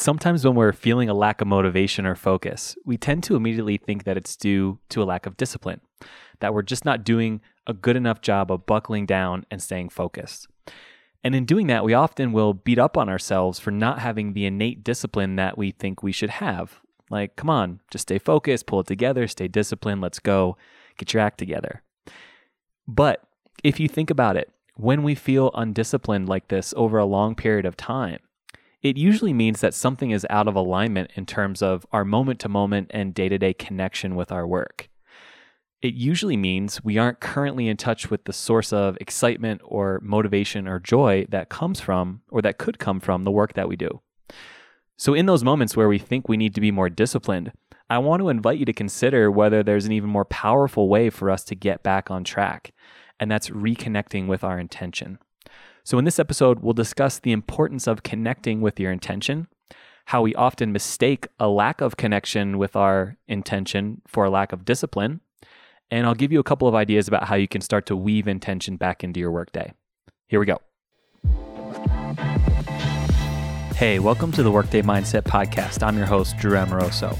Sometimes when we're feeling a lack of motivation or focus, we tend to immediately think that it's due to a lack of discipline, that we're just not doing a good enough job of buckling down and staying focused. And in doing that, we often will beat up on ourselves for not having the innate discipline that we think we should have. Like, come on, just stay focused, pull it together, stay disciplined, let's go, get your act together. But if you think about it, when we feel undisciplined like this over a long period of time, it usually means that something is out of alignment in terms of our moment to moment and day to day connection with our work. It usually means we aren't currently in touch with the source of excitement or motivation or joy that comes from or that could come from the work that we do. So, in those moments where we think we need to be more disciplined, I want to invite you to consider whether there's an even more powerful way for us to get back on track, and that's reconnecting with our intention. So, in this episode, we'll discuss the importance of connecting with your intention, how we often mistake a lack of connection with our intention for a lack of discipline, and I'll give you a couple of ideas about how you can start to weave intention back into your workday. Here we go. Hey, welcome to the Workday Mindset Podcast. I'm your host, Drew Amoroso.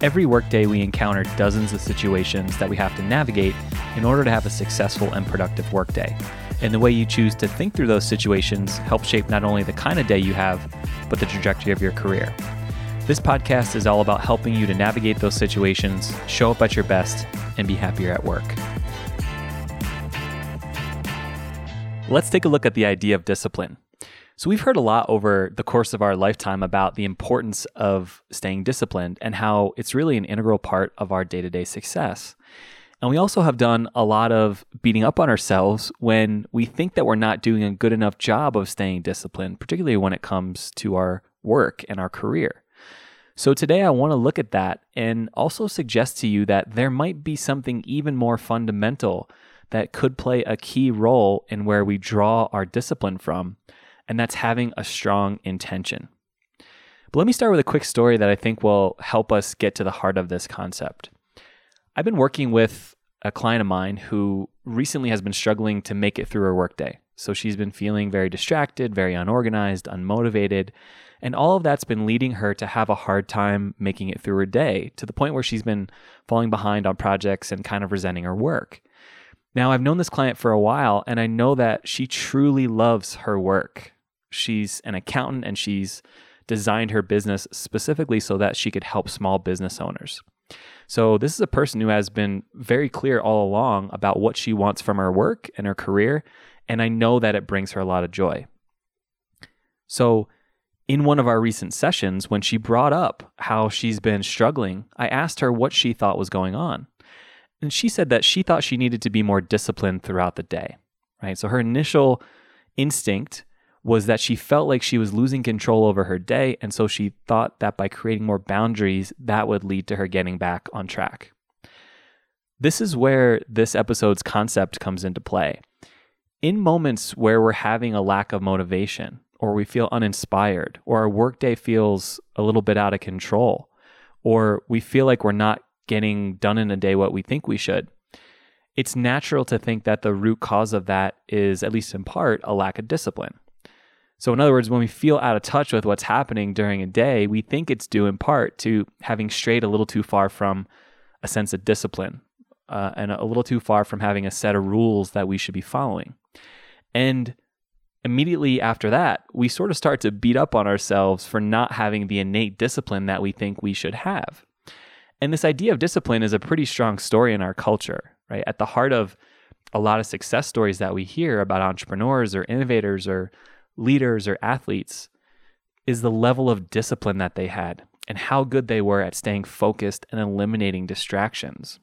Every workday, we encounter dozens of situations that we have to navigate in order to have a successful and productive workday. And the way you choose to think through those situations helps shape not only the kind of day you have, but the trajectory of your career. This podcast is all about helping you to navigate those situations, show up at your best, and be happier at work. Let's take a look at the idea of discipline. So, we've heard a lot over the course of our lifetime about the importance of staying disciplined and how it's really an integral part of our day to day success. And we also have done a lot of beating up on ourselves when we think that we're not doing a good enough job of staying disciplined, particularly when it comes to our work and our career. So today I want to look at that and also suggest to you that there might be something even more fundamental that could play a key role in where we draw our discipline from, and that's having a strong intention. But let me start with a quick story that I think will help us get to the heart of this concept. I've been working with a client of mine who recently has been struggling to make it through her workday. So she's been feeling very distracted, very unorganized, unmotivated, and all of that's been leading her to have a hard time making it through her day to the point where she's been falling behind on projects and kind of resenting her work. Now, I've known this client for a while and I know that she truly loves her work. She's an accountant and she's designed her business specifically so that she could help small business owners. So, this is a person who has been very clear all along about what she wants from her work and her career. And I know that it brings her a lot of joy. So, in one of our recent sessions, when she brought up how she's been struggling, I asked her what she thought was going on. And she said that she thought she needed to be more disciplined throughout the day, right? So, her initial instinct was that she felt like she was losing control over her day. And so she thought that by creating more boundaries, that would lead to her getting back on track. This is where this episode's concept comes into play. In moments where we're having a lack of motivation, or we feel uninspired, or our workday feels a little bit out of control, or we feel like we're not getting done in a day what we think we should, it's natural to think that the root cause of that is, at least in part, a lack of discipline. So, in other words, when we feel out of touch with what's happening during a day, we think it's due in part to having strayed a little too far from a sense of discipline uh, and a little too far from having a set of rules that we should be following. And immediately after that, we sort of start to beat up on ourselves for not having the innate discipline that we think we should have. And this idea of discipline is a pretty strong story in our culture, right? At the heart of a lot of success stories that we hear about entrepreneurs or innovators or leaders or athletes is the level of discipline that they had and how good they were at staying focused and eliminating distractions.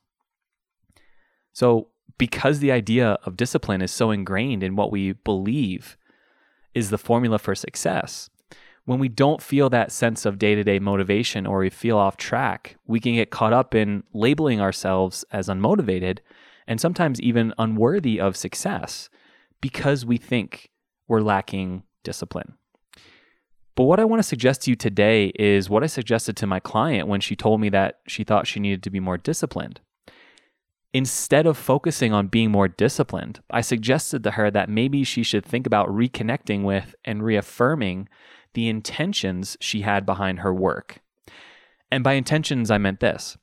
So, because the idea of discipline is so ingrained in what we believe is the formula for success, when we don't feel that sense of day to day motivation or we feel off track, we can get caught up in labeling ourselves as unmotivated and sometimes even unworthy of success because we think we're lacking discipline. But what I want to suggest to you today is what I suggested to my client when she told me that she thought she needed to be more disciplined. Instead of focusing on being more disciplined, I suggested to her that maybe she should think about reconnecting with and reaffirming the intentions she had behind her work. And by intentions, I meant this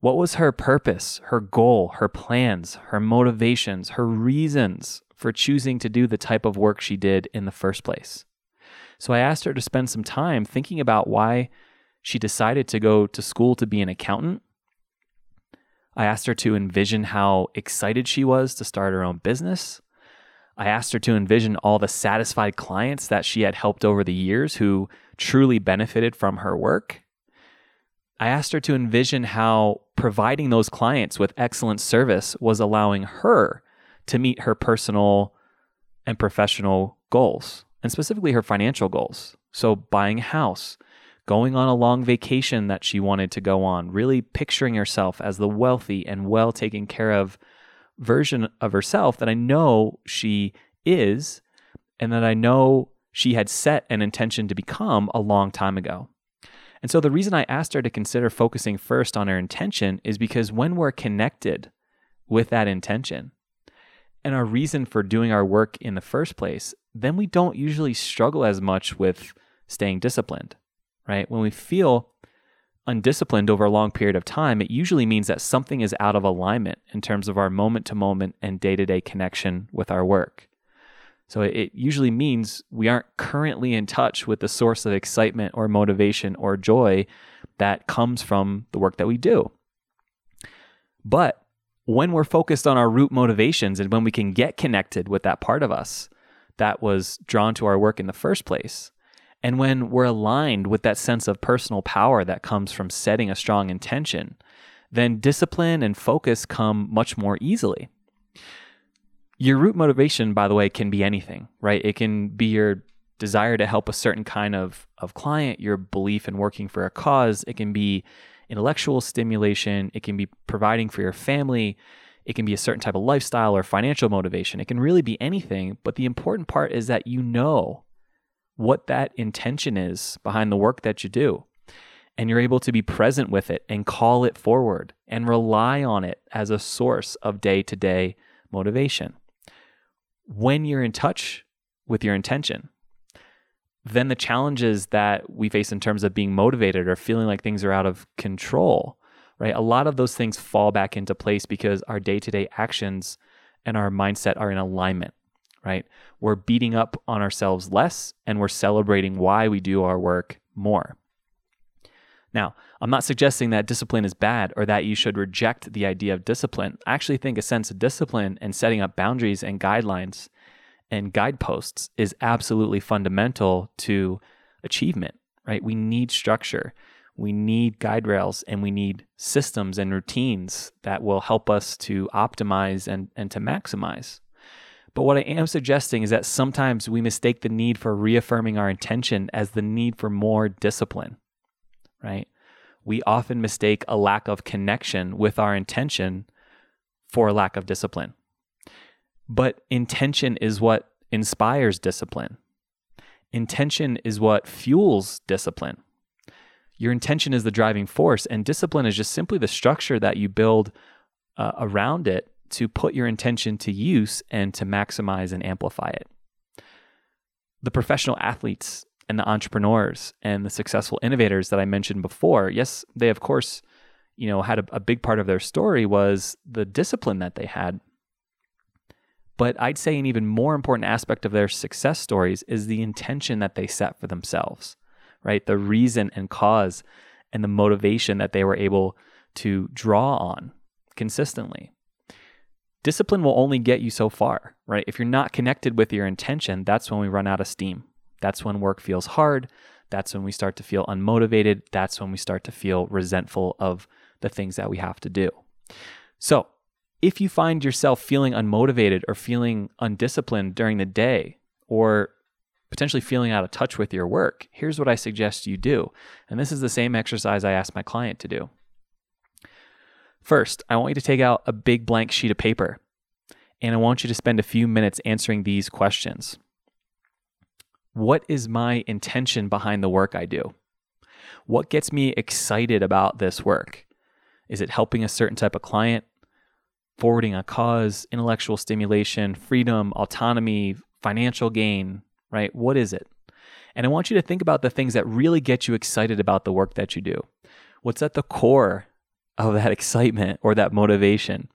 what was her purpose, her goal, her plans, her motivations, her reasons for choosing to do the type of work she did in the first place? So I asked her to spend some time thinking about why she decided to go to school to be an accountant. I asked her to envision how excited she was to start her own business. I asked her to envision all the satisfied clients that she had helped over the years who truly benefited from her work. I asked her to envision how providing those clients with excellent service was allowing her to meet her personal and professional goals, and specifically her financial goals. So, buying a house, going on a long vacation that she wanted to go on, really picturing herself as the wealthy and well taken care of version of herself that I know she is, and that I know she had set an intention to become a long time ago. And so the reason I asked her to consider focusing first on her intention is because when we're connected with that intention and our reason for doing our work in the first place, then we don't usually struggle as much with staying disciplined, right? When we feel undisciplined over a long period of time, it usually means that something is out of alignment in terms of our moment to moment and day to day connection with our work. So it usually means we aren't currently in touch with the source of excitement or motivation or joy that comes from the work that we do. But when we're focused on our root motivations and when we can get connected with that part of us that was drawn to our work in the first place, and when we're aligned with that sense of personal power that comes from setting a strong intention, then discipline and focus come much more easily. Your root motivation, by the way, can be anything, right? It can be your desire to help a certain kind of, of client, your belief in working for a cause. It can be intellectual stimulation. It can be providing for your family. It can be a certain type of lifestyle or financial motivation. It can really be anything. But the important part is that you know what that intention is behind the work that you do. And you're able to be present with it and call it forward and rely on it as a source of day to day motivation when you're in touch with your intention, then the challenges that we face in terms of being motivated or feeling like things are out of control, right? A lot of those things fall back into place because our day to day actions and our mindset are in alignment, right? We're beating up on ourselves less and we're celebrating why we do our work more. Now, I'm not suggesting that discipline is bad or that you should reject the idea of discipline. I actually think a sense of discipline and setting up boundaries and guidelines and guideposts is absolutely fundamental to achievement, right? We need structure, we need guide rails, and we need systems and routines that will help us to optimize and, and to maximize. But what I am suggesting is that sometimes we mistake the need for reaffirming our intention as the need for more discipline right? We often mistake a lack of connection with our intention for a lack of discipline. But intention is what inspires discipline. Intention is what fuels discipline. Your intention is the driving force, and discipline is just simply the structure that you build uh, around it to put your intention to use and to maximize and amplify it. The professional athletes and the entrepreneurs and the successful innovators that I mentioned before, yes, they of course, you know, had a, a big part of their story was the discipline that they had. But I'd say an even more important aspect of their success stories is the intention that they set for themselves, right? The reason and cause and the motivation that they were able to draw on consistently. Discipline will only get you so far, right? If you're not connected with your intention, that's when we run out of steam. That's when work feels hard. That's when we start to feel unmotivated. That's when we start to feel resentful of the things that we have to do. So, if you find yourself feeling unmotivated or feeling undisciplined during the day, or potentially feeling out of touch with your work, here's what I suggest you do. And this is the same exercise I ask my client to do. First, I want you to take out a big blank sheet of paper and I want you to spend a few minutes answering these questions. What is my intention behind the work I do? What gets me excited about this work? Is it helping a certain type of client, forwarding a cause, intellectual stimulation, freedom, autonomy, financial gain, right? What is it? And I want you to think about the things that really get you excited about the work that you do. What's at the core of that excitement or that motivation?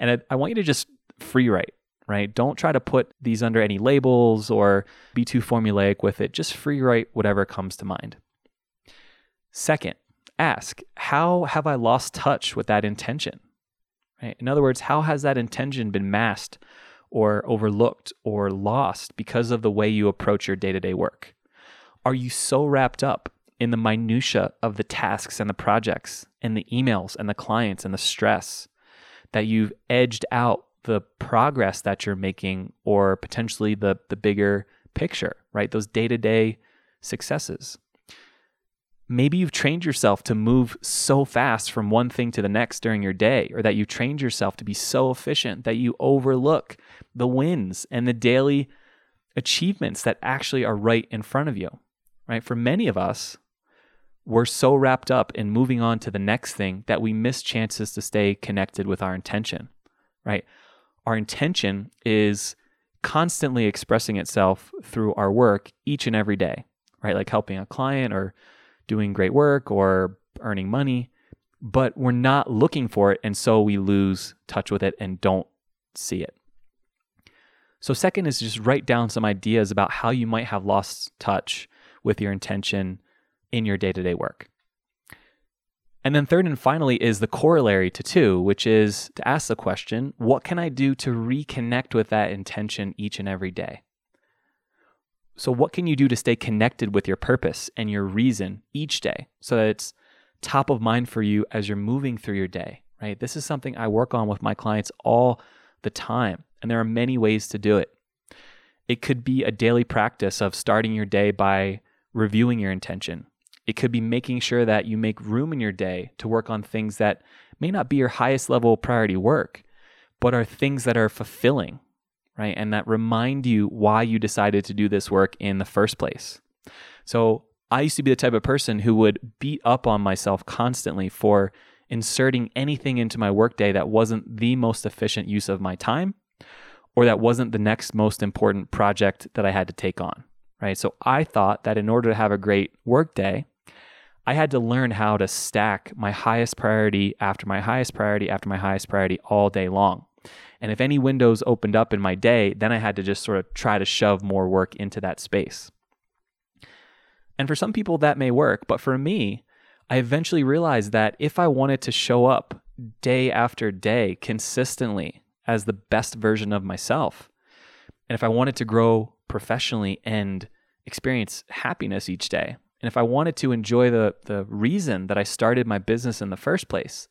And I, I want you to just free write, right? Don't try to put these under any labels or be too formulaic with it. Just free write whatever comes to mind. Second, ask, how have I lost touch with that intention? Right? In other words, how has that intention been masked or overlooked or lost because of the way you approach your day to day work? Are you so wrapped up in the minutia of the tasks and the projects and the emails and the clients and the stress that you've edged out the progress that you're making or potentially the the bigger picture, right? Those day-to-day successes. Maybe you've trained yourself to move so fast from one thing to the next during your day, or that you've trained yourself to be so efficient that you overlook the wins and the daily achievements that actually are right in front of you, right? For many of us, we're so wrapped up in moving on to the next thing that we miss chances to stay connected with our intention, right? Our intention is constantly expressing itself through our work each and every day, right? Like helping a client or doing great work or earning money, but we're not looking for it. And so we lose touch with it and don't see it. So, second is just write down some ideas about how you might have lost touch with your intention in your day to day work. And then, third and finally, is the corollary to two, which is to ask the question what can I do to reconnect with that intention each and every day? So, what can you do to stay connected with your purpose and your reason each day so that it's top of mind for you as you're moving through your day, right? This is something I work on with my clients all the time, and there are many ways to do it. It could be a daily practice of starting your day by reviewing your intention. It could be making sure that you make room in your day to work on things that may not be your highest level priority work, but are things that are fulfilling right? And that remind you why you decided to do this work in the first place. So I used to be the type of person who would beat up on myself constantly for inserting anything into my workday that wasn't the most efficient use of my time or that wasn't the next most important project that I had to take on, right? So I thought that in order to have a great workday, I had to learn how to stack my highest priority after my highest priority after my highest priority all day long. And if any windows opened up in my day, then I had to just sort of try to shove more work into that space. And for some people, that may work. But for me, I eventually realized that if I wanted to show up day after day consistently as the best version of myself, and if I wanted to grow professionally and experience happiness each day, and if I wanted to enjoy the, the reason that I started my business in the first place,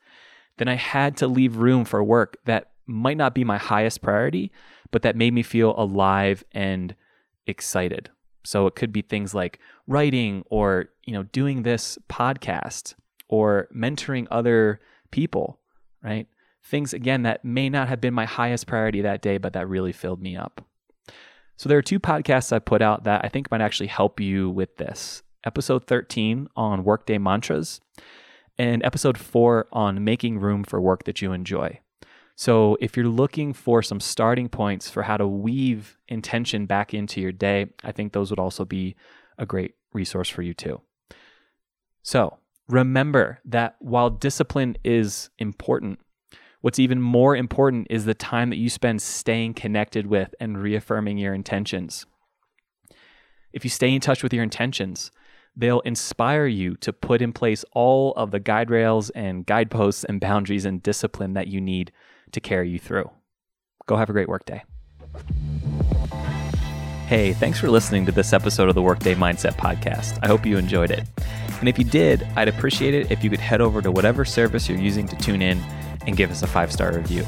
then I had to leave room for work that might not be my highest priority, but that made me feel alive and excited. So it could be things like writing or, you know, doing this podcast or mentoring other people, right? Things again that may not have been my highest priority that day, but that really filled me up. So there are two podcasts I put out that I think might actually help you with this. Episode 13 on workday mantras and episode 4 on making room for work that you enjoy. So, if you're looking for some starting points for how to weave intention back into your day, I think those would also be a great resource for you too. So, remember that while discipline is important, what's even more important is the time that you spend staying connected with and reaffirming your intentions. If you stay in touch with your intentions, they'll inspire you to put in place all of the guide rails and guideposts and boundaries and discipline that you need to carry you through. Go have a great workday. Hey, thanks for listening to this episode of the Workday Mindset Podcast. I hope you enjoyed it. And if you did, I'd appreciate it if you could head over to whatever service you're using to tune in and give us a five star review.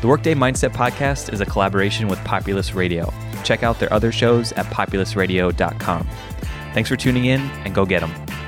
The Workday Mindset Podcast is a collaboration with Populus Radio. Check out their other shows at populusradio.com. Thanks for tuning in and go get them.